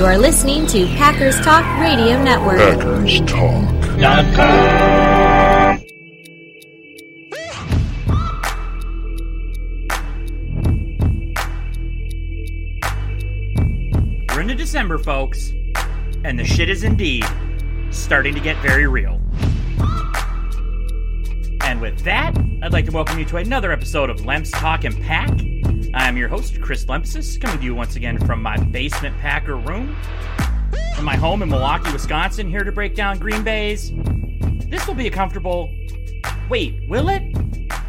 You are listening to Packers Talk Radio Network. Packers Talk. We're into December, folks, and the shit is indeed starting to get very real. And with that, I'd like to welcome you to another episode of LempsTalkinPack. I'm your host, Chris Lempesis, coming to you once again from my basement Packer room. From my home in Milwaukee, Wisconsin, here to break down Green Bay's. This will be a comfortable. Wait, will it?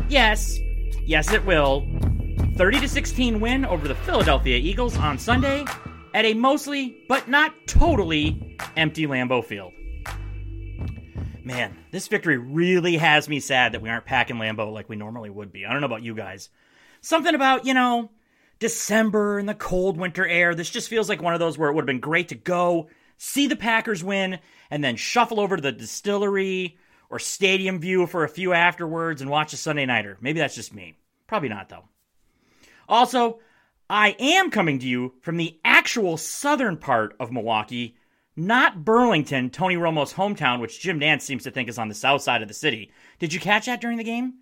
Yes. Yes, it will. 30 to 16 win over the Philadelphia Eagles on Sunday at a mostly, but not totally, empty Lambeau Field. Man, this victory really has me sad that we aren't packing Lambeau like we normally would be. I don't know about you guys. Something about, you know, December and the cold winter air. This just feels like one of those where it would have been great to go, see the Packers win, and then shuffle over to the distillery or stadium view for a few afterwards and watch a Sunday Nighter. Maybe that's just me. Probably not, though. Also, I am coming to you from the actual southern part of Milwaukee, not Burlington, Tony Romo's hometown, which Jim Nantz seems to think is on the south side of the city. Did you catch that during the game?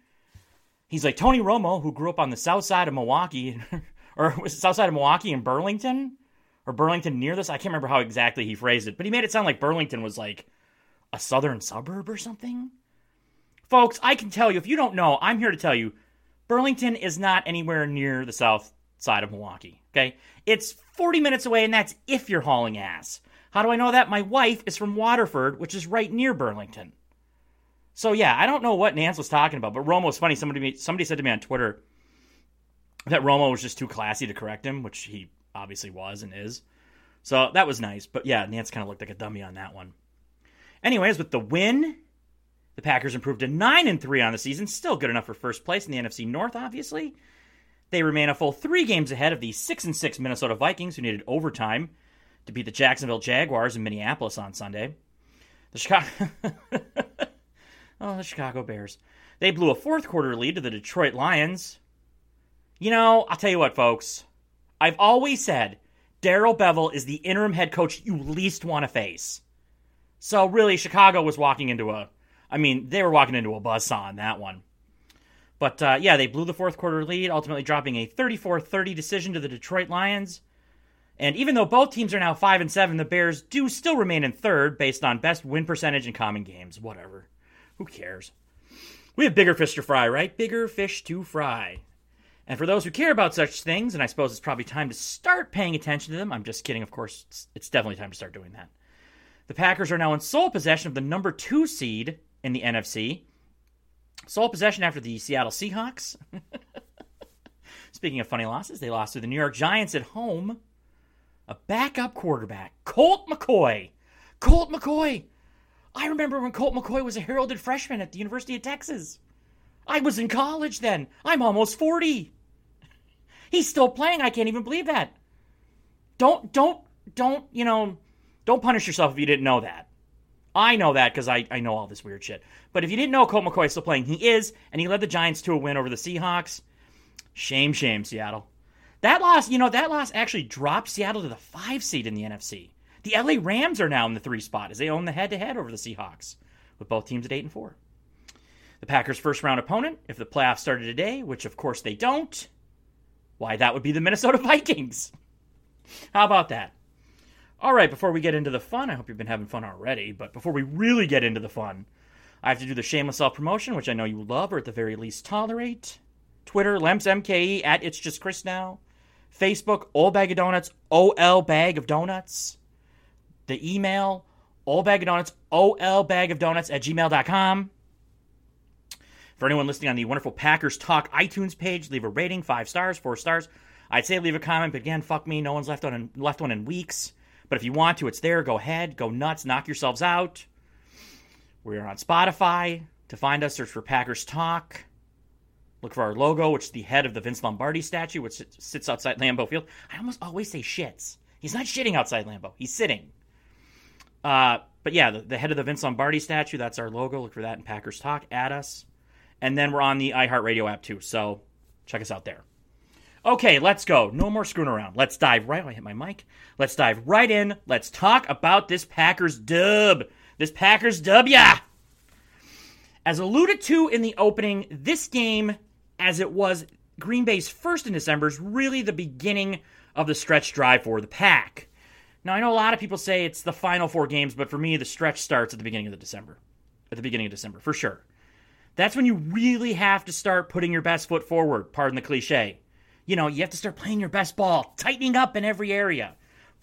He's like Tony Romo, who grew up on the south side of Milwaukee, or was south side of Milwaukee in Burlington, or Burlington near this. I can't remember how exactly he phrased it, but he made it sound like Burlington was like a southern suburb or something. Folks, I can tell you if you don't know, I'm here to tell you, Burlington is not anywhere near the south side of Milwaukee. Okay, it's 40 minutes away, and that's if you're hauling ass. How do I know that? My wife is from Waterford, which is right near Burlington. So yeah, I don't know what Nantz was talking about, but Romo was funny. Somebody somebody said to me on Twitter that Romo was just too classy to correct him, which he obviously was and is. So that was nice. But yeah, Nantz kind of looked like a dummy on that one. Anyways, with the win, the Packers improved to nine and three on the season, still good enough for first place in the NFC North. Obviously, they remain a full three games ahead of the six and six Minnesota Vikings, who needed overtime to beat the Jacksonville Jaguars in Minneapolis on Sunday. The Chicago. Oh, the Chicago Bears. They blew a fourth quarter lead to the Detroit Lions. You know, I'll tell you what, folks. I've always said Darrell Bevell is the interim head coach you least want to face. So, really, Chicago was walking into a. I mean, they were walking into a buzzsaw on that one. But uh, yeah, they blew the fourth quarter lead, ultimately dropping a 34 30 decision to the Detroit Lions. And even though both teams are now 5 and 7, the Bears do still remain in third based on best win percentage in common games. Whatever. Who cares? We have bigger fish to fry, right? Bigger fish to fry. And for those who care about such things, and I suppose it's probably time to start paying attention to them, I'm just kidding, of course, it's, it's definitely time to start doing that. The Packers are now in sole possession of the number two seed in the NFC. Sole possession after the Seattle Seahawks. Speaking of funny losses, they lost to the New York Giants at home. A backup quarterback, Colt McCoy. Colt McCoy I remember when Colt McCoy was a heralded freshman at the University of Texas. I was in college then. I'm almost 40. He's still playing. I can't even believe that. Don't, don't, don't, you know, don't punish yourself if you didn't know that. I know that because I, I know all this weird shit. But if you didn't know Colt McCoy is still playing, he is, and he led the Giants to a win over the Seahawks. Shame, shame, Seattle. That loss, you know, that loss actually dropped Seattle to the five seed in the NFC. The LA Rams are now in the three spot as they own the head to head over the Seahawks, with both teams at 8 and 4. The Packers' first round opponent, if the playoffs started today, which of course they don't, why, that would be the Minnesota Vikings. How about that? All right, before we get into the fun, I hope you've been having fun already, but before we really get into the fun, I have to do the shameless self promotion, which I know you love or at the very least tolerate. Twitter, LempsMKE, at It's Just Chris Now. Facebook, Old Bag of Donuts, OL Bag of Donuts the email, bag of donuts, olbagofdonuts at gmail.com. For anyone listening on the wonderful Packers Talk iTunes page, leave a rating, five stars, four stars. I'd say leave a comment, but again, fuck me, no one's left on left one in weeks. But if you want to, it's there. Go ahead, go nuts, knock yourselves out. We're on Spotify. To find us, search for Packers Talk. Look for our logo, which is the head of the Vince Lombardi statue, which sits outside Lambeau Field. I almost always say shits. He's not shitting outside Lambeau. He's sitting. Uh, but yeah, the, the, head of the Vince Lombardi statue, that's our logo. Look for that in Packers Talk. Add us. And then we're on the iHeartRadio app too. So check us out there. Okay, let's go. No more screwing around. Let's dive right. I hit my mic. Let's dive right in. Let's talk about this Packers dub. This Packers dub, yeah. As alluded to in the opening, this game, as it was Green Bay's first in December, is really the beginning of the stretch drive for the Pack. Now, I know a lot of people say it's the final four games, but for me, the stretch starts at the beginning of the December. At the beginning of December, for sure. That's when you really have to start putting your best foot forward, pardon the cliche. You know, you have to start playing your best ball, tightening up in every area,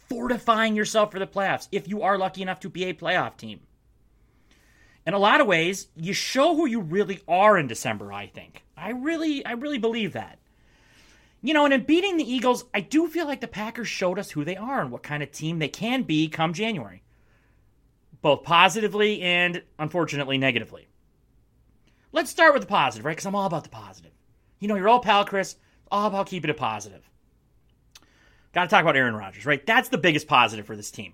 fortifying yourself for the playoffs if you are lucky enough to be a playoff team. In a lot of ways, you show who you really are in December, I think. I really I really believe that. You know, and in beating the Eagles, I do feel like the Packers showed us who they are and what kind of team they can be come January. Both positively and unfortunately negatively. Let's start with the positive, right? Because I'm all about the positive. You know, you're all pal, Chris, all about keeping it positive. Got to talk about Aaron Rodgers, right? That's the biggest positive for this team.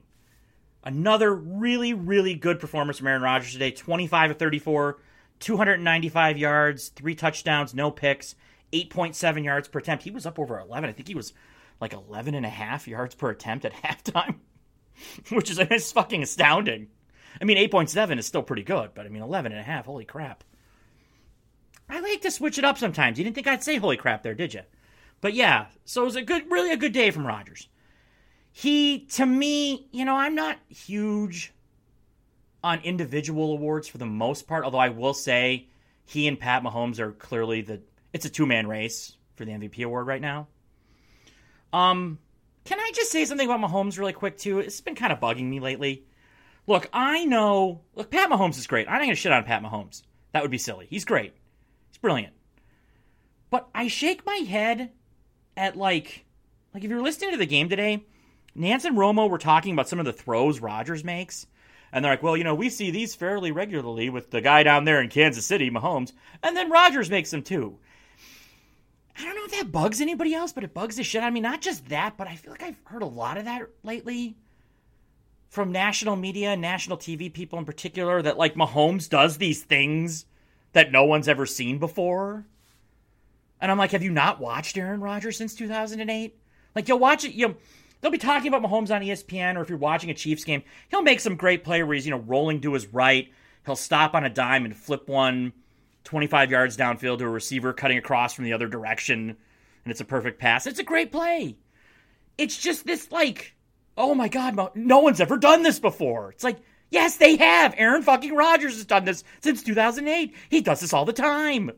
Another really, really good performance from Aaron Rodgers today 25 of 34, 295 yards, three touchdowns, no picks, 8.7 yards per attempt. He was up over 11. I think he was like 11 and a half yards per attempt at halftime, which is it's fucking astounding. I mean, 8.7 is still pretty good, but I mean, 11 and a half, holy crap. I like to switch it up sometimes. You didn't think I'd say holy crap there, did you? But yeah, so it was a good, really a good day from Rodgers. He, to me, you know, I'm not huge on individual awards for the most part, although I will say he and Pat Mahomes are clearly the it's a two man race for the MVP award right now. Um, can I just say something about Mahomes really quick too? It's been kind of bugging me lately. Look, I know. Look, Pat Mahomes is great. I'm not to shit on Pat Mahomes. That would be silly. He's great. He's brilliant. But I shake my head at like, like if you're listening to the game today, Nantz and Romo were talking about some of the throws Rodgers makes. And they're like, well, you know, we see these fairly regularly with the guy down there in Kansas City, Mahomes. And then Rodgers makes them too. I don't know if that bugs anybody else, but it bugs the shit out of me. Not just that, but I feel like I've heard a lot of that lately from national media, national TV people in particular, that like Mahomes does these things that no one's ever seen before. And I'm like, have you not watched Aaron Rodgers since 2008? Like you'll watch it, you they'll be talking about Mahomes on ESPN, or if you're watching a Chiefs game, he'll make some great play where he's, you know, rolling to his right. He'll stop on a dime and flip one 25 yards downfield to a receiver cutting across from the other direction, and it's a perfect pass. It's a great play. It's just this, like, oh my God, no one's ever done this before. It's like, yes, they have. Aaron fucking Rodgers has done this since 2008. He does this all the time.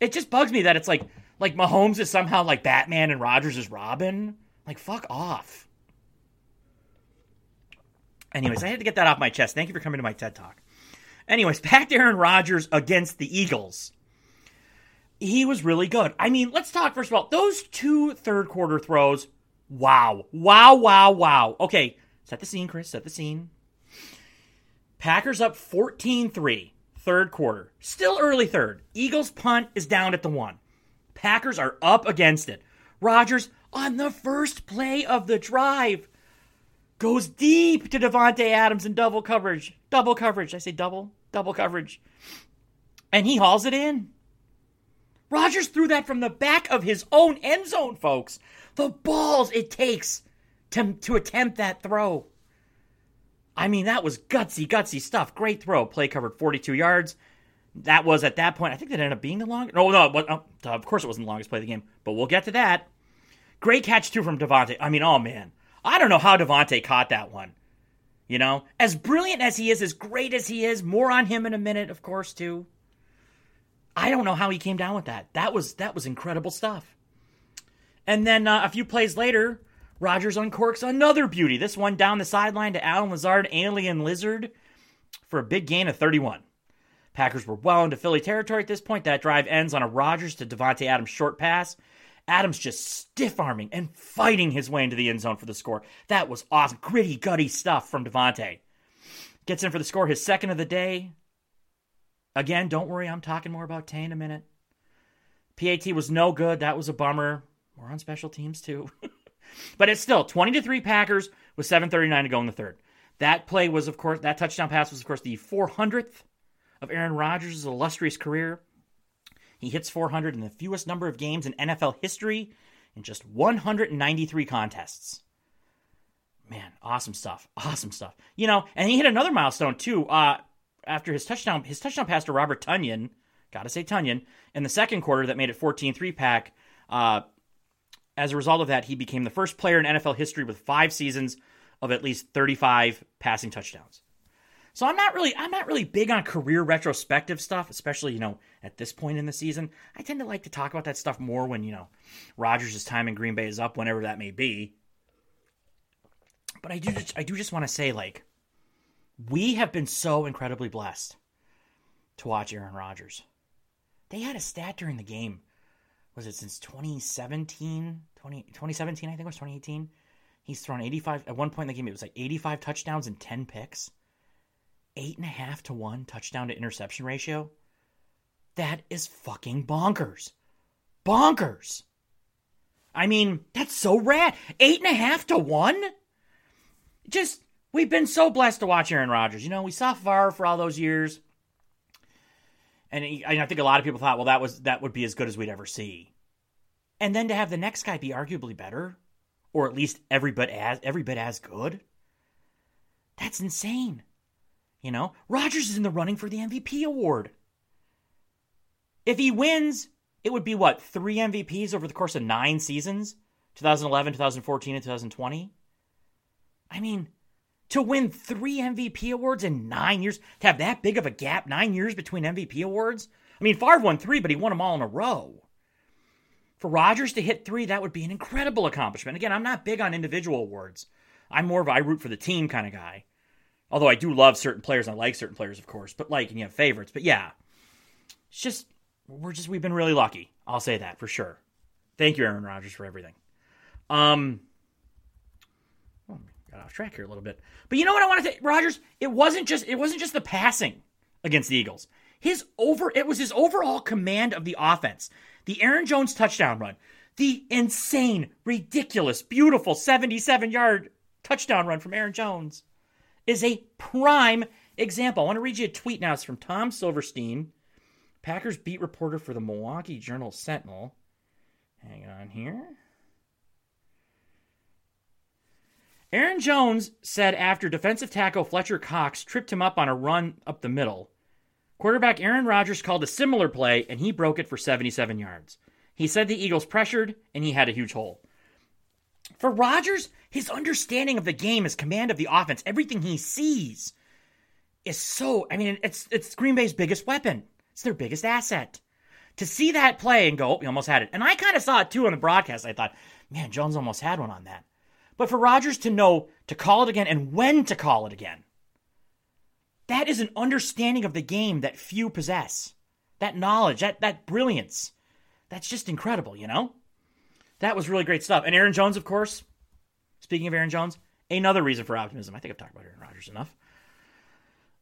It just bugs me that it's like, like Mahomes is somehow like Batman and Rodgers is Robin. Like, fuck off. Anyways, I had to get that off my chest. Thank you for coming to my TED Talk. Anyways, back to Aaron Rodgers against the Eagles. He was really good. I mean, let's talk first of all. Those two third quarter throws. Wow. Wow, wow, wow. Okay, set the scene, Chris. Set the scene. Packers up 14 3, third quarter. Still early third. Eagles punt is down at the one. Packers are up against it. Rodgers, on the first play of the drive, goes deep to Davante Adams in double coverage. Double coverage. I say double, double coverage. And he hauls it in. Rodgers threw that from the back of his own end zone, folks. The balls it takes to, to attempt that throw. I mean, that was gutsy, gutsy stuff. Great throw. Play covered 42 yards. That was at that point, I think that ended up being the longest. No, no, oh, of course it wasn't the longest play of the game, but we'll get to that. Great catch, too, from Davante. I mean, oh, man. I don't know how Davante caught that one. You know, as brilliant as he is, as great as he is, more on him in a minute, of course, too. I don't know how he came down with that. That was that was incredible stuff. And then uh, a few plays later, Rodgers uncorks another beauty. This one down the sideline to Allen Lazard, Alien Lizard, for a big gain of 31. Packers were well into Philly territory at this point. That drive ends on a Rodgers to Davante Adams short pass Adams just stiff arming and fighting his way into the end zone for the score. That was awesome. Gritty, gutty stuff from Davante. Gets in for the score, his second of the day. Again, don't worry, I'm talking more about Tay in a minute. PAT was no good. That was a bummer. We're on special teams too. but it's still 20 to 3 Packers with 7:39 to go in the third. That play was of course that touchdown pass was of course the 400th of Aaron Rodgers' illustrious career. He hits 400 in the fewest number of games in NFL history in just 193 contests. Man, awesome stuff. Awesome stuff. You know, and he hit another milestone too. Uh, after his touchdown, his touchdown pass to Robert Tonyan, gotta say Tonyan, in the second quarter that made it 14-3 pack. Uh, as a result of that, he became the first player in NFL history with five seasons of at least 35 passing touchdowns. So I'm not really I'm not really big on career retrospective stuff, especially, you know, at this point in the season. I tend to like to talk about that stuff more when, you know, Rodgers' time in Green Bay is up, whenever that may be. But I do just I do just want to say, like, we have been so incredibly blessed to watch Aaron Rodgers. They had a stat during the game. Was it since 2017? 20, 2017, I think it was 2018. He's thrown 85 at one point in the game. It was like 85 touchdowns and 10 picks eight and a half to one touchdown to interception ratio. That is fucking bonkers. Bonkers. I mean, that's so rad. Eight and a half to one? Just, we've been so blessed to watch Aaron Rodgers. You know, we saw Favre for all those years. And I think a lot of people thought, well, that was that would be as good as we'd ever see. And then to have the next guy be arguably better, or at least every bit as every bit as good, that's insane. You know, Rodgers is in the running for the MVP award. If he wins, it would be what, three MVPs over the course of nine seasons 2011, 2014, and 2020? I mean, to win three MVP awards in nine years, to have that big of a gap, nine years between MVP awards? I mean, Favre won three, but he won them all in a row. For Rodgers to hit three, that would be an incredible accomplishment. Again, I'm not big on individual awards. I'm more of a I root for the team kind of guy. Although I do love certain players, and I like certain players, of course. But like, and you have favorites. But yeah, it's just we're just we've been really lucky. I'll say that for sure. Thank you, Aaron Rodgers, for everything. Um, oh, got off track here a little bit. But you know what I want to say, Rodgers? It wasn't just it wasn't just the passing against the Eagles. His over it was his overall command of the offense. The Aaron Jones touchdown run, the insane, ridiculous, beautiful 77 yard touchdown run from Aaron Jones is a prime example. I want to read you a tweet now. It's from Tom Silverstein, Packers beat reporter for the Milwaukee Journal Sentinel. Hang on here. Aaron Jones said after defensive tackle Fletcher Cox tripped him up on a run up the middle, quarterback Aaron Rodgers called a similar play and he broke it for 77 yards. He said the Eagles pressured and he had a huge hole. For Rodgers, his understanding of the game, his command of the offense, everything he sees is so. I mean, it's it's Green Bay's biggest weapon. It's their biggest asset. To see that play and go, oh, he almost had it. And I kind of saw it too on the broadcast. I thought, man, Jones almost had one on that. But for Rodgers to know to call it again and when to call it again, that is an understanding of the game that few possess. That knowledge, that that brilliance. That's just incredible, you know? That was really great stuff. And Aaron Jones, of course, Speaking of Aaron Jones, another reason for optimism. I think I've talked about Aaron Rodgers enough.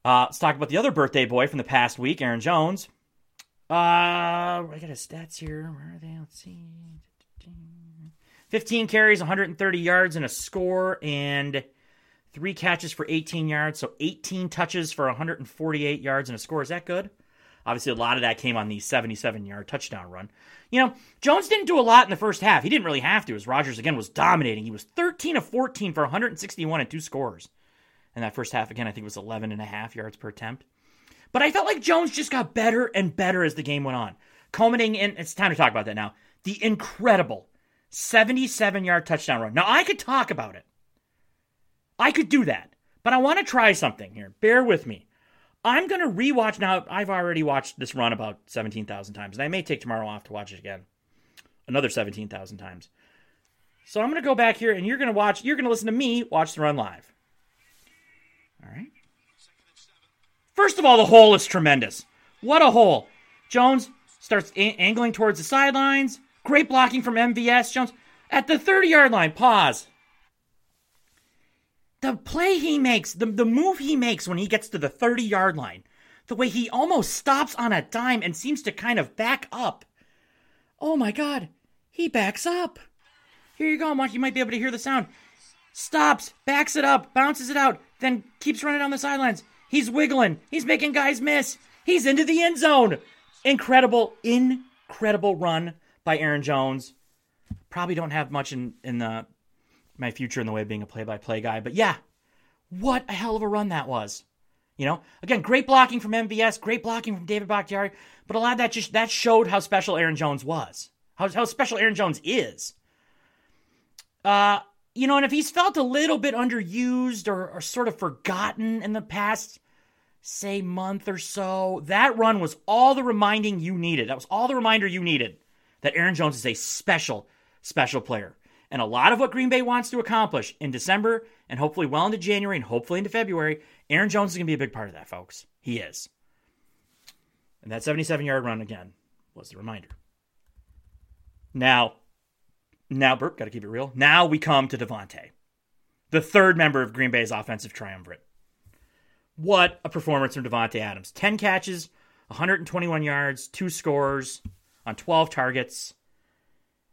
Uh, let's talk about the other birthday boy from the past week, Aaron Jones. Uh, I got his stats here. Where are they? Let's see. 15 carries, 130 yards, and a score, and three catches for 18 yards. So 18 touches for 148 yards and a score. Is that good? Obviously, a lot of that came on the 77 yard touchdown run. You know, Jones didn't do a lot in the first half. He didn't really have to, as Rodgers again was dominating. He was 13 of 14 for 161 and two scores. And that first half, again, I think was 11 and a half yards per attempt. But I felt like Jones just got better and better as the game went on. Culminating in, it's time to talk about that now, the incredible 77 yard touchdown run. Now, I could talk about it. I could do that. But I want to try something here. Bear with me. I'm going to rewatch now. I've already watched this run about 17,000 times, and I may take tomorrow off to watch it again. Another 17,000 times. So I'm going to go back here, and you're going to watch, you're going to listen to me watch the run live. All right. First of all, the hole is tremendous. What a hole. Jones starts a- angling towards the sidelines. Great blocking from MVS. Jones at the 30 yard line. Pause the play he makes, the, the move he makes when he gets to the 30 yard line, the way he almost stops on a dime and seems to kind of back up. Oh my God, he backs up. Here you go, Mark. You might be able to hear the sound. Stops, backs it up, bounces it out, then keeps running down the sidelines. He's wiggling. He's making guys miss. He's into the end zone. Incredible, incredible incredible run by Aaron Jones. Probably don't have much in in the my future in the way of being a play-by-play guy, but yeah, what a hell of a run that was. You know, again, great blocking from MVS, great blocking from David Bakhtiari, but a lot of that just that showed how special Aaron Jones was, how how special Aaron Jones is. Uh, you know, and if he's felt a little bit underused or, or sort of forgotten in the past, say, month or so, that run was all the reminding you needed. That was all the reminder you needed that Aaron Jones is a special, special player. And a lot of what Green Bay wants to accomplish in December and hopefully well into January and hopefully into February, Aaron Jones is going to be a big part of that, folks. He is. And that 77 yard run, again, was the reminder. Now, now, Bert, got to keep it real. Now we come to Davante, the third member of Green Bay's offensive triumvirate. What a performance from Davante Adams. 10 catches, 121 yards, two scores on 12 targets.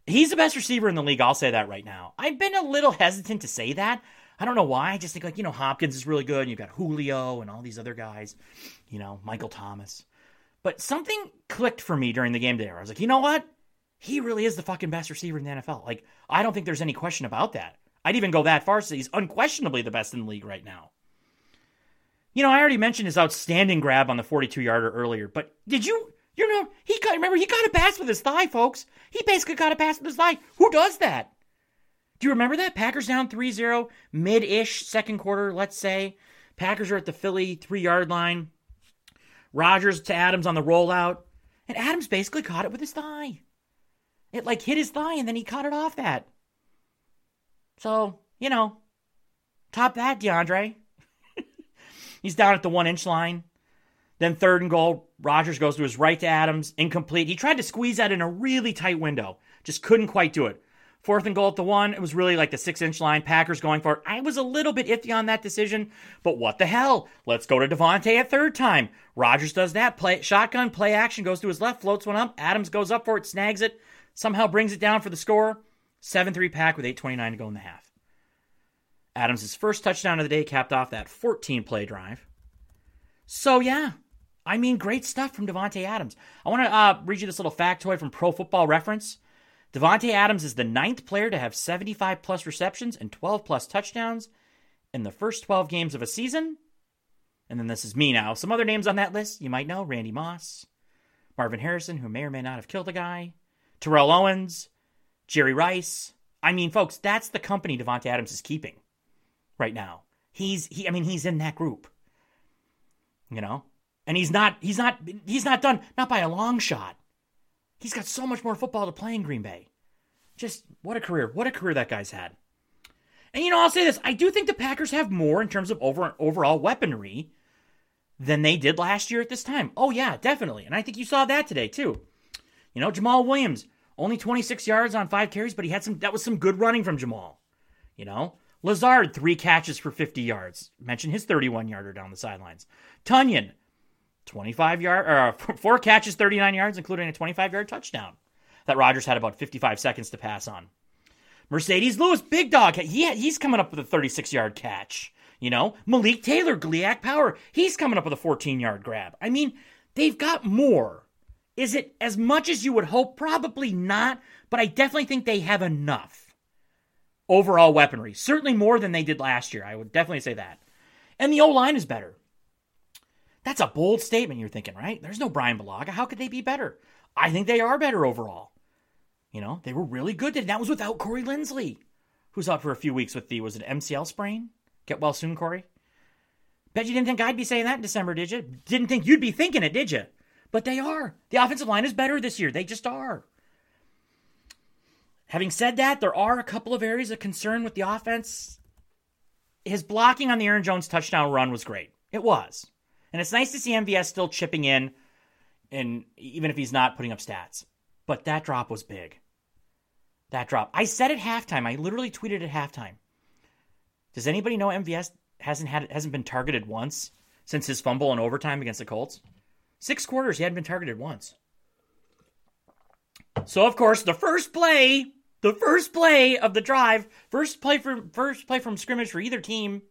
He's the best receiver in the league. I'll say that right now. I've been a little hesitant to say that. I don't know why. I just think, like, you know, Hopkins is really good. And you've got Julio and all these other guys, you know, Michael Thomas. But something clicked for me during the game today. I was like, you know what? he really is the fucking best receiver in the NFL. Like, I don't think there's any question about that. I'd even go that far say he's unquestionably the best in the league right now. You know, I already mentioned his outstanding grab on the 42 yarder earlier, but did you, you know, he got, remember, he got a pass with his thigh, folks. He basically got a pass with his thigh. Who does that? Do you remember that? Packers down 3 0, mid ish second quarter, let's say. Packers are at the Philly three yard line. Rodgers to Adams on the rollout. And Adams basically caught it with his thigh. It like hit his thigh and then he caught it off that. So, you know, top that, DeAndre. He's down at the one inch line. Then third and goal, Rodgers goes to his right to Adams, incomplete. He tried to squeeze that in a really tight window, just couldn't quite do it. Fourth and goal at the one, it was really like the six inch line. Packers going for it. I was a little bit iffy on that decision, but what the hell? Let's go to Davante at third time. Rodgers does that. Play shotgun, play action, goes to his left, floats one up. Adams goes up for it, snags it somehow brings it down for the score. 7 3 pack with 8.29 to go in the half. Adams' first touchdown of the day capped off that 14 play drive. So, yeah, I mean, great stuff from Davante Adams. I want to uh, read you this little factoid from Pro Football Reference. Davante Adams is the ninth player to have 75 plus receptions and 12 plus touchdowns in the first 12 games of a season. And then this is me now. Some other names on that list you might know Randy Moss, Marvin Harrison, who may or may not have killed a guy, Terrell Owens, Jerry Rice. I mean, folks, that's the company Davante Adams is keeping right now. He's he I mean, he's in that group. You know? And he's not he's not he's not done not by a long shot. He's got so much more football to play in Green Bay. Just what a career. What a career that guy's had. And you know, I'll say this, I do think the Packers have more in terms of over, overall weaponry than they did last year at this time. Oh yeah, definitely. And I think you saw that today too. You know, Jamaal Williams, only 26 yards on five carries, but he had some, that was some good running from Jamaal. You know, Lazard, three catches for 50 yards. Mention his 31 yarder down the sidelines. Tonyan, 25 yard, or uh, four catches, 39 yards, including a 25 yard touchdown that Rodgers had about 55 seconds to pass on. Marcedes Lewis, big dog, he, he's coming up with a 36 yard catch. You know, Malik Taylor, GLIAC Power, he's coming up with a 14 yard grab. I mean, they've got more is it as much as you would hope? Probably not, but I definitely think they have enough overall weaponry. Certainly more than they did last year. I would definitely say that. And the O line is better. That's a bold statement, you're thinking, right? There's no Bryan Bulaga. How could they be better? I think they are better overall. You know, they were really good. That was without Corey Linsley, who's out for a few weeks with the, was it MCL sprain? Get well soon, Corey. Bet you didn't think I'd be saying that in December, did you? Didn't think you'd be thinking it, did you? But they are. The offensive line is better this year. They just are. Having said that, there are a couple of areas of concern with the offense. His blocking on the Aaron Jones touchdown run was great. It was. And it's nice to see MVS still chipping in, and even if he's not putting up stats. But that drop was big. That drop. I said at halftime. I literally tweeted at halftime. Does anybody know MVS hasn't had hasn't been targeted once since his fumble in overtime against the Colts? Six quarters, he hadn't been targeted once. So of course, the first play, the first play of the drive, first play from first play from scrimmage for either team.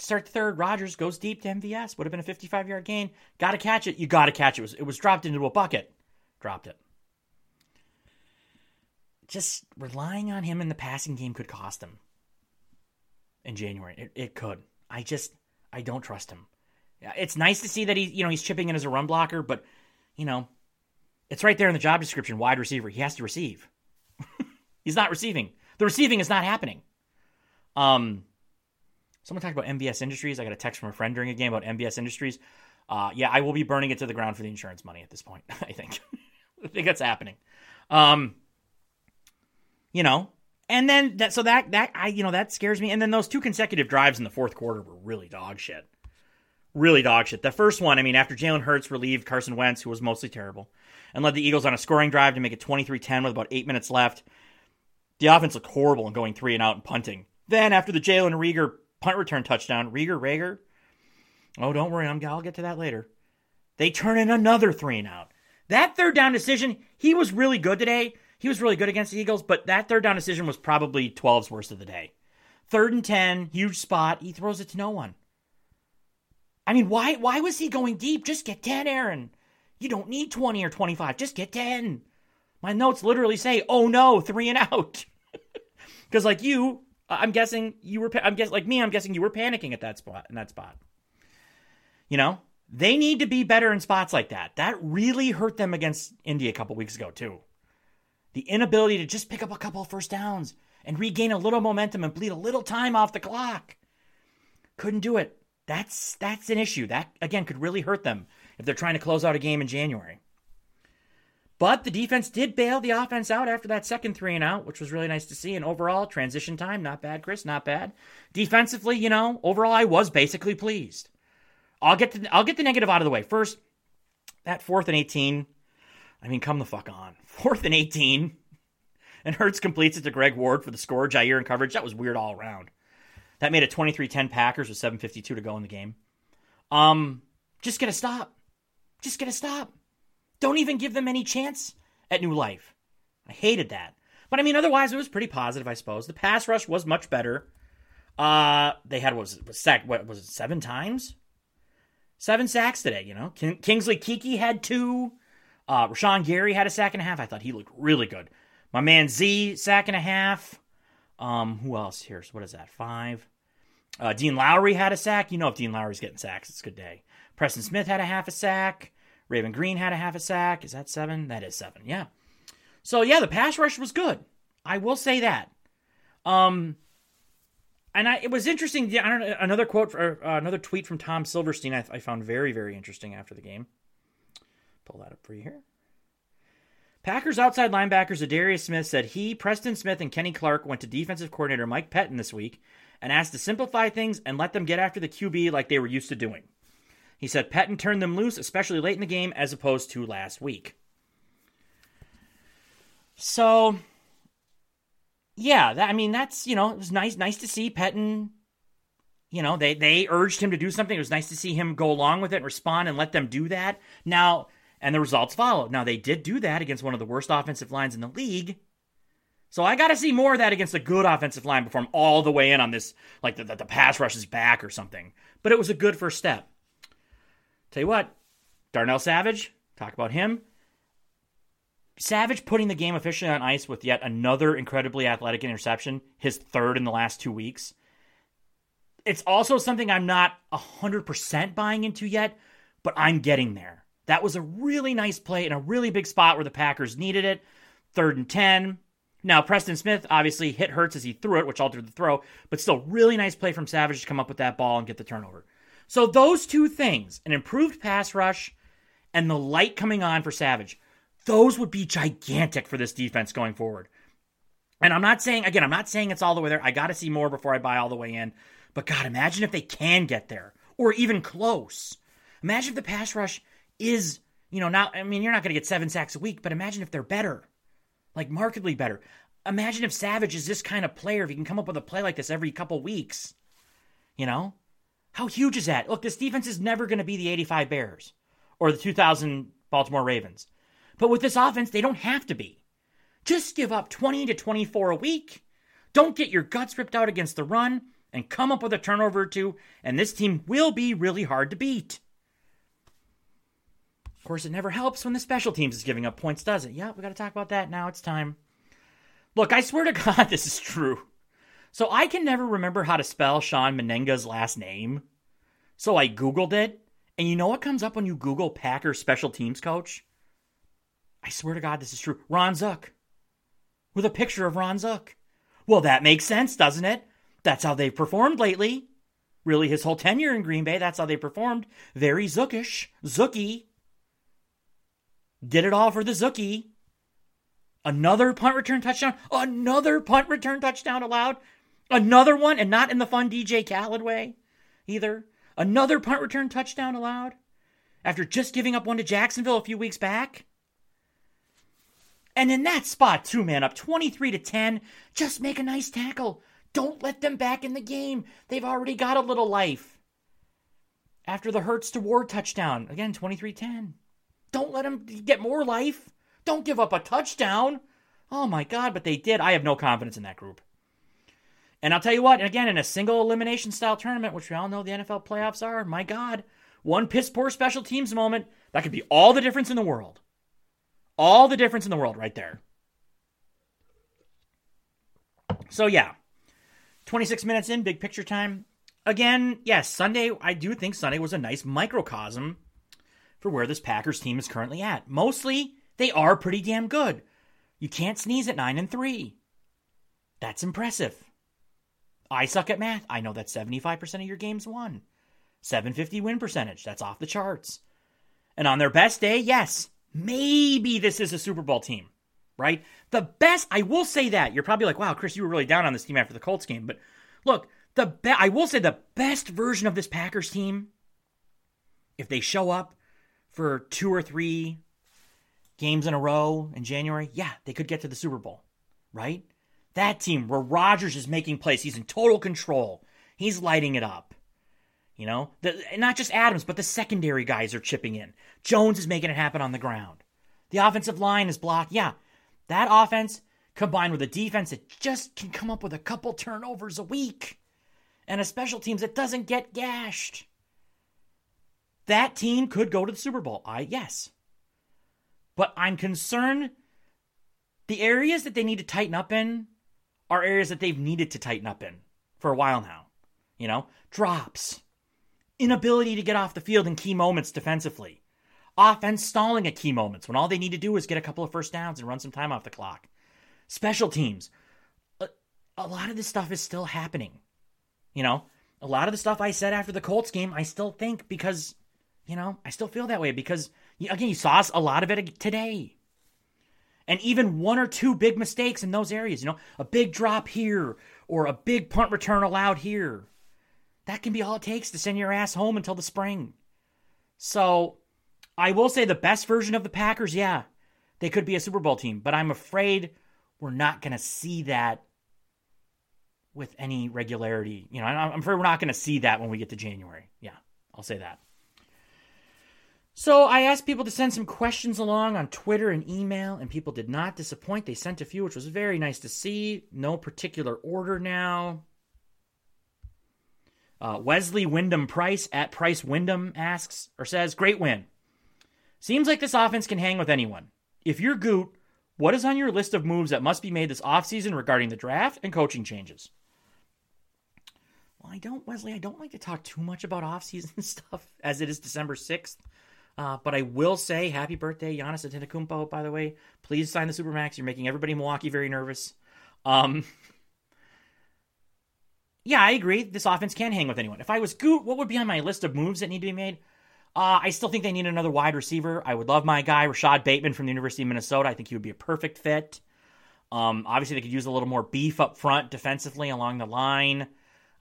Start the third, Rodgers goes deep to MVS. Would have been a 55 yard gain. Got to catch it. You got to catch it. It was, it was dropped into a bucket. dropped it. Just relying on him in the passing game could cost him in January. It, it could. I just I don't trust him. It's nice to see that he's you know he's chipping in as a run blocker, but you know it's right there in the job description. Wide receiver. He has to receive. he's not receiving. The receiving is not happening. Um, someone talked about MVS Industries. I got a text from a friend during a game about MVS Industries. Uh, yeah, I will be burning it to the ground for the insurance money at this point. I think. I think that's happening. Um, you know, and then that so that that I you know that scares me. And then those two consecutive drives in the fourth quarter were really dog shit. Really dog shit. The first one, I mean, after Jalen Hurts relieved Carson Wentz, who was mostly terrible, and led the Eagles on a scoring drive to make it 23-10 with about eight minutes left. The offense looked horrible and going three and out and punting. Then after the Jalen Reagor punt return touchdown, Rieger Rager. Oh, don't worry, I'm, I'll get to that later. They turn in another three and out. That third down decision, he was really good today. He was really good against the Eagles, but that third down decision was probably 12's worst of the day. Third and 10, huge spot. He throws it to no one. I mean, why why was he going deep? Just get 10, Aaron. You don't need 20 or 25. Just get 10. My notes literally say, "Oh no, 3 and out." Cuz like you, I'm guessing you were I'm guess like me, I'm guessing you were panicking at that spot in that spot. You know? They need to be better in spots like that. That really hurt them against Indy a couple weeks ago, too. The inability to just pick up a couple first downs and regain a little momentum and bleed a little time off the clock. Couldn't do it. That's that's an issue. That again could really hurt them if they're trying to close out a game in January. But the defense did bail the offense out after that second three and out, which was really nice to see. And overall, transition time, not bad, Chris, not bad. Defensively, you know, overall, I was basically pleased. I'll get the I'll get the negative out of the way first. That fourth and eighteen I mean, come the fuck on. Fourth and 18. And Hurts completes it to Greg Ward for the score. Jaire in coverage. That was weird all around. That made it 23 10 Packers with 7.52 to go in the game. Um, just get a stop. Just get a stop. Don't even give them any chance at new life. I hated that. But I mean, otherwise, it was pretty positive, I suppose. The pass rush was much better. Uh, they had, what was it, was sack, what was it, seven times? Seven sacks today, you know? Kingsley Keke had two. Uh, Rashan Gary had a sack and a half. I thought he looked really good. My man Z, sack and a half. Um, who else here? So what is that? Five. Uh, Dean Lowry had a sack. You know if Dean Lowry's getting sacks, it's a good day. Preston Smith had a half a sack. Raven Greene had a half a sack. Is that seven? That is seven. Yeah. So yeah, the pass rush was good. I will say that. Um, and I, it was interesting. I don't know, another quote for uh, another tweet from Tom Silverstein. I, I found very very interesting after the game. Pull that up for you here. Packers outside linebackers Za'Darius Smith said he, Preston Smith, and Kenny Clark went to defensive coordinator Mike Pettine this week and asked to simplify things and let them get after the QB like they were used to doing. He said Pettine turned them loose, especially late in the game, as opposed to last week. So, yeah, that, I mean that's you know it was nice nice to see Pettine. You know they they urged him to do something. It was nice to see him go along with it and respond and let them do that. Now and the results followed. Now, they did do that against one of the worst offensive lines in the league. So I got to see more of that against a good offensive line before I'm all the way in on this, like the, the, the pass rush is back or something. But it was a good first step. Tell you what, Darnell Savage, talk about him. Savage putting the game officially on ice with yet another incredibly athletic interception, his third in the last two weeks. It's also something I'm not 100% buying into yet, but I'm getting there. That was a really nice play in a really big spot where the Packers needed it. Third and 10. Now, Preston Smith obviously hit Hurts as he threw it, which altered the throw, but still, really nice play from Savage to come up with that ball and get the turnover. So, those two things, an improved pass rush and the light coming on for Savage, those would be gigantic for this defense going forward. And I'm not saying, again, I'm not saying it's all the way there. I got to see more before I buy all the way in. But God, imagine if they can get there or even close. Imagine if the pass rush is, you know, now, I mean, you're not going to get seven sacks a week, but imagine if they're better, like markedly better. Imagine if Savage is this kind of player, if he can come up with a play like this every couple weeks. You know? How huge is that? Look, this defense is never going to be the 85 Bears or the 2000 Baltimore Ravens. But with this offense, they don't have to be. Just give up 20 to 24 a week. Don't get your guts ripped out against the run and come up with a turnover or two, and this team will be really hard to beat. Of course, it never helps when the special teams is giving up points, does it? Yeah, we got to talk about that now. It's time. Look, I swear to God, this is true. So I can never remember how to spell Shawn Mennenga's last name. So I Googled it. And you know what comes up when you Google Packers special teams coach? I swear to God, this is true. Ron Zook. With a picture of Ron Zook. Well, that makes sense, doesn't it? That's how they've performed lately. Really, his whole tenure in Green Bay, that's how they performed. Very Zookish. Zookie. Did it all for the Zookie. Another punt return touchdown. Another punt return touchdown allowed. Another one, and not in the fun DJ Khaled way either. Another punt return touchdown allowed after just giving up one to Jacksonville a few weeks back. And in that spot, two man up 23 to 10, just make a nice tackle. Don't let them back in the game. They've already got a little life. After the Hurts to Ward touchdown, again 23 10. Don't let them get more life. Don't give up a touchdown. Oh my God, but they did. I have no confidence in that group. And I'll tell you what, again, in a single elimination style tournament, which we all know the NFL playoffs are, my God, one piss poor special teams moment, that could be all the difference in the world. All the difference in the world right there. So, yeah, 26 minutes in, big picture time. Again, yes, Sunday, I do think Sunday was a nice microcosm for where this Packers team is currently at. Mostly, they are pretty damn good. You can't sneeze at 9 and 3. That's impressive. I suck at math. I know that 75% of your games won. 750 win percentage. That's off the charts. And on their best day, yes, maybe this is a Super Bowl team, right? The best, I will say that. You're probably like, wow, Chris, you were really down on this team after the Colts game. But look, the be- I will say the best version of this Packers team, if they show up for two or three games in a row in January, yeah, they could get to the Super Bowl, right? That team where Rodgers is making plays, he's in total control. He's lighting it up. You know, the, not just Adams, but the secondary guys are chipping in. Jones is making it happen on the ground. The offensive line is blocked. Yeah, that offense combined with a defense that just can come up with a couple turnovers a week and a special teams that doesn't get gashed. That team could go to the Super Bowl. I yes. But I'm concerned the areas that they need to tighten up in are areas that they've needed to tighten up in for a while now. You know, drops, inability to get off the field in key moments defensively, offense stalling at key moments when all they need to do is get a couple of first downs and run some time off the clock. Special teams. A, a lot of this stuff is still happening. You know, a lot of the stuff I said after the Colts game, I still think because, you know, I still feel that way because, again, you saw a lot of it today and even one or two big mistakes in those areas, you know, a big drop here or a big punt return allowed here. That can be all it takes to send your ass home until the spring. So, I will say the best version of the Packers, yeah, they could be a Super Bowl team, but I'm afraid we're not going to see that with any regularity. You know, I'm afraid we're not going to see that when we get to January. Yeah, I'll say that. So I asked people to send some questions along on Twitter and email, and people did not disappoint. They sent a few, which was very nice to see. No particular order now. Uh, Wesley Wyndham Price at Price Wyndham asks or says, "Great win. Seems like this offense can hang with anyone. If you're Gute, what is on your list of moves that must be made this offseason regarding the draft and coaching changes?" Well, I don't, Wesley. I don't like to talk too much about offseason stuff as it is December sixth. Uh, but I will say, happy birthday, Giannis Antetokounmpo. By the way, please sign the supermax. You're making everybody in Milwaukee very nervous. Um, yeah, I agree. This offense can hang with anyone. If I was Gute, what would be on my list of moves that need to be made? Uh, I still think they need another wide receiver. I would love my guy Rashod Bateman from the University of Minnesota. I think he would be a perfect fit. Um, obviously, they could use a little more beef up front defensively along the line.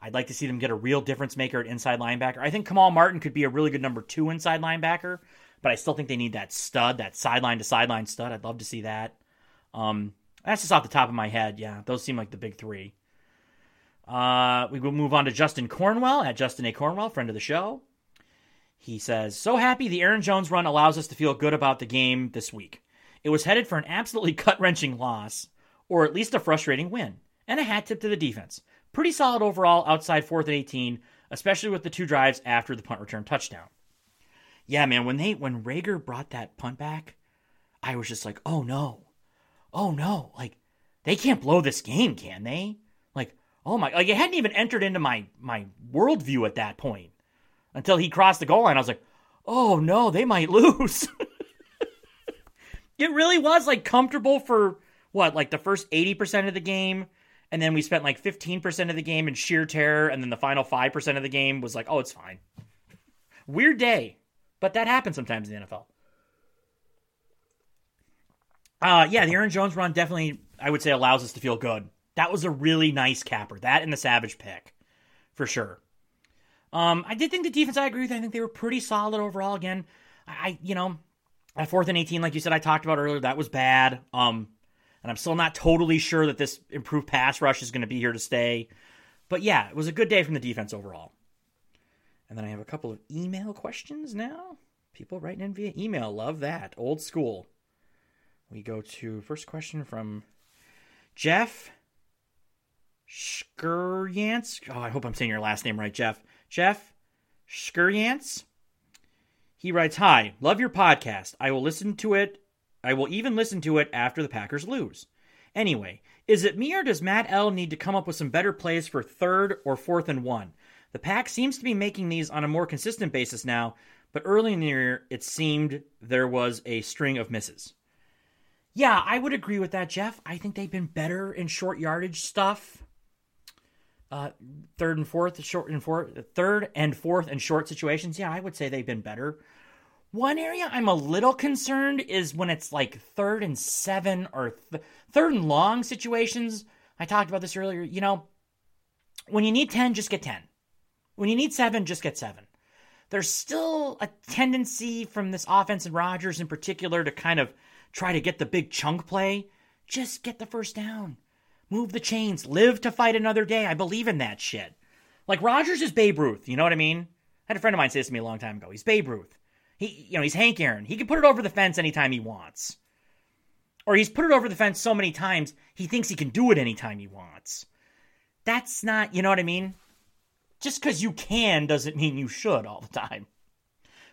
I'd like to see them get a real difference maker at inside linebacker. I think Kamal Martin could be a really good number two inside linebacker, but I still think they need that stud, that sideline to sideline stud. I'd love to see that. Um, that's just off the top of my head. Yeah, those seem like the big three. Uh, we will move on to Justin Cornwell at Justin A. Cornwell, friend of the show. He says, So happy the Aaron Jones run allows us to feel good about the game this week. It was headed for an absolutely gut wrenching loss, or at least a frustrating win, and a hat tip to the defense. Pretty solid overall outside fourth and 18, especially with the two drives after the punt return touchdown. yeah, man, when they when Reagor brought that punt back, I was just like, oh no, oh no, like they can't blow this game, can they? Like, oh my, like it hadn't even entered into my my worldview at that point until he crossed the goal line. I was like, oh no, they might lose. it really was like comfortable for what, like the first 80% of the game. And then we spent like 15% of the game in sheer terror. And then the final 5% of the game was like, oh, it's fine. Weird day. But that happens sometimes in the NFL. Uh, yeah, the Aaron Jones run definitely, I would say, allows us to feel good. That was a really nice capper. That and the Savage pick, for sure. Um, I did think the defense. I agree with. I think they were pretty solid overall. Again, I you know, at fourth and eighteen, like you said, I talked about earlier, that was bad. Um, and I'm still not totally sure that this improved pass rush is going to be here to stay. But yeah, it was a good day from the defense overall. And then I have a couple of email questions now. People writing in via email, love that. Old school. We go to first question from Jeff Skurjans. Oh, I hope I'm saying your last name right, Jeff. Jeff Skurjans. He writes, Hi, love your podcast. I will listen to it. I will even listen to it after the Packers lose. Anyway, is it me or does Matt L need to come up with some better plays for third or fourth and one? The Pack seems to be making these on a more consistent basis now, but early in the year it seemed there was a string of misses. Yeah, I would agree with that, Jeff. I think they've been better in short yardage stuff. Uh, third and fourth, short and fourth, third and fourth and short situations. Yeah, I would say they've been better. One area I'm a little concerned is when it's like third and seven or th- third and long situations. I talked about this earlier. You know, when you need 10, just get 10. When you need seven, just get seven. There's still a tendency from this offense and Rodgers in particular to kind of try to get the big chunk play. Just get the first down. Move the chains. Live to fight another day. I believe in that shit. Like Rodgers is Babe Ruth. You know what I mean? I had a friend of mine say this to me a long time ago. He's Babe Ruth. He, you know, he's Hank Aaron. He can put it over the fence anytime he wants. Or he's put it over the fence so many times, he thinks he can do it anytime he wants. That's not, you know what I mean? Just because you can doesn't mean you should all the time.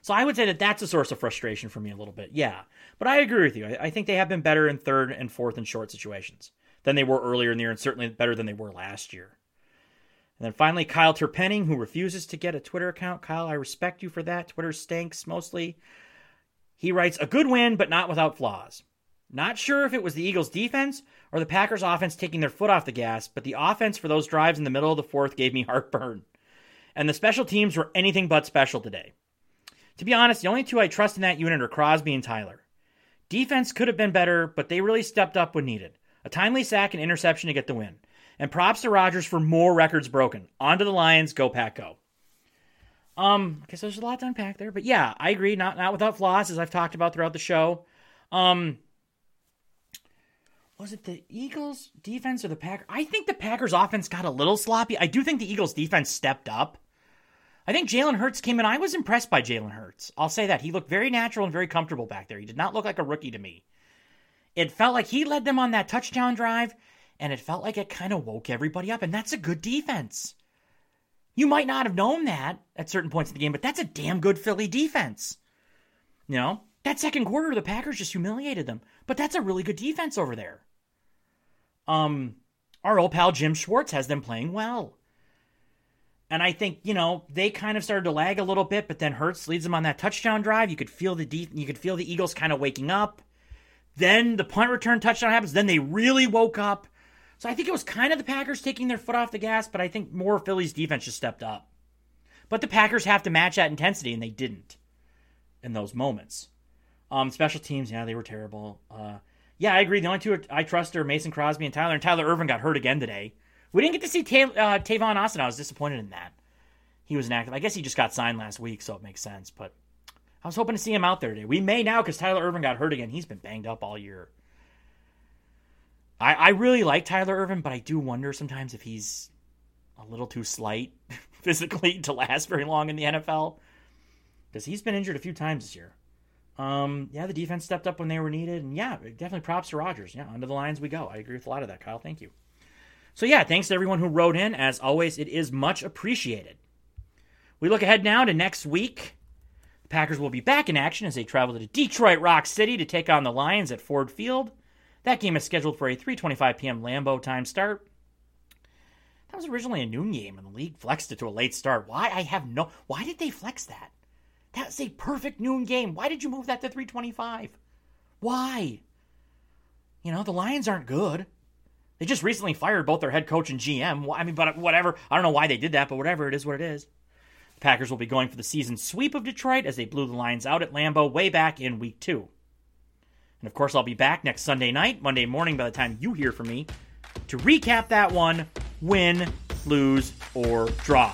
So I would say that that's a source of frustration for me a little bit. Yeah. But I agree with you. I, I think they have been better in third and fourth and short situations than they were earlier in the year, and certainly better than they were last year. And then finally, Kyle Terpenning, who refuses to get a Twitter account. Kyle, I respect you for that. Twitter stinks mostly. He writes, a good win, but not without flaws. Not sure if it was the Eagles' defense or the Packers' offense taking their foot off the gas, but the offense for those drives in the middle of the fourth gave me heartburn. And the special teams were anything but special today. To be honest, the only two I trust in that unit are Crosby and Tyler. Defense could have been better, but they really stepped up when needed. A timely sack and interception to get the win. And props to Rodgers for more records broken. On to the Lions. Go Pack Go. Um, I guess there's a lot to unpack there, but yeah, I agree. Not not without flaws, as I've talked about throughout the show. Um, was it the Eagles defense or the Packers? I think the Packers offense got a little sloppy. I do think the Eagles defense stepped up. I think Jalen Hurts came in. I was impressed by Jalen Hurts. I'll say that. He looked very natural and very comfortable back there. He did not look like a rookie to me. It felt like he led them on that touchdown drive, and it felt like it kind of woke everybody up, and that's a good defense. You might not have known that at certain points in the game, but that's a damn good Philly defense. You know, that second quarter, the Packers just humiliated them, but that's a really good defense over there. Um, our old pal Jim Schwartz has them playing well. And I think, you know, they kind of started to lag a little bit, but then Hurts leads them on that touchdown drive. You could feel the deep, you could feel the Eagles kind of waking up. Then the punt return touchdown happens. Then they really woke up. So I think it was kind of the Packers taking their foot off the gas, but I think more Philly's defense just stepped up. But the Packers have to match that intensity, and they didn't in those moments. Um, special teams, yeah, they were terrible. Uh, yeah, I agree. The only two I trust are Mason Crosby and Tyler, and Tyler Ervin got hurt again today. We didn't get to see Ta- uh, Tavon Austin. I was disappointed in that. He was inactive. I guess he just got signed last week, so it makes sense. But I was hoping to see him out there today. We may now because Tyler Ervin got hurt again. He's been banged up all year. I, I really like Tyler Ervin, but I do wonder sometimes if he's a little too slight physically to last very long in the NFL. Because he's been injured a few times this year. Um, yeah, the defense stepped up when they were needed, and yeah, definitely props to Rodgers. Yeah, under the lines we go. I agree with a lot of that, Kyle. Thank you. So yeah, thanks to everyone who wrote in. As always, it is much appreciated. We look ahead now to next week. The Packers will be back in action as they travel to Detroit Rock City to take on the Lions at Ford Field. That game is scheduled for a 3:25 p.m. Lambeau time start. That was originally a noon game, and the league flexed it to a late start. Why? I have no. Why did they flex that? That's a perfect noon game. Why did you move that to 3:25? Why? You know the Lions aren't good. They just recently fired both their head coach and GM. I mean, but whatever. I don't know why they did that, but whatever. It is what it is. The Packers will be going for the season sweep of Detroit as they blew the Lions out at Lambeau way back in week two. And of course, I'll be back next Sunday night, Monday morning by the time you hear from me, to recap that one win, lose, or draw.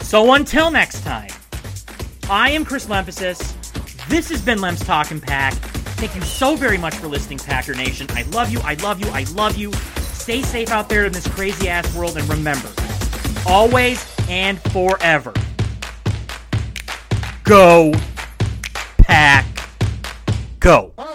So until next time, I am Chris Lempesis. This has been LempsTalkinPack. Thank you so very much for listening, Packer Nation. I love you, I love you, I love you. Stay safe out there in this crazy ass world, and remember, always and forever, go, go.